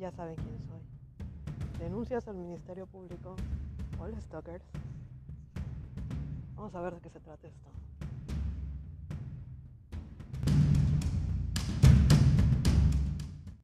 Ya saben quién soy. Denuncias al Ministerio Público. Hola, stalkers. Vamos a ver de qué se trata esto.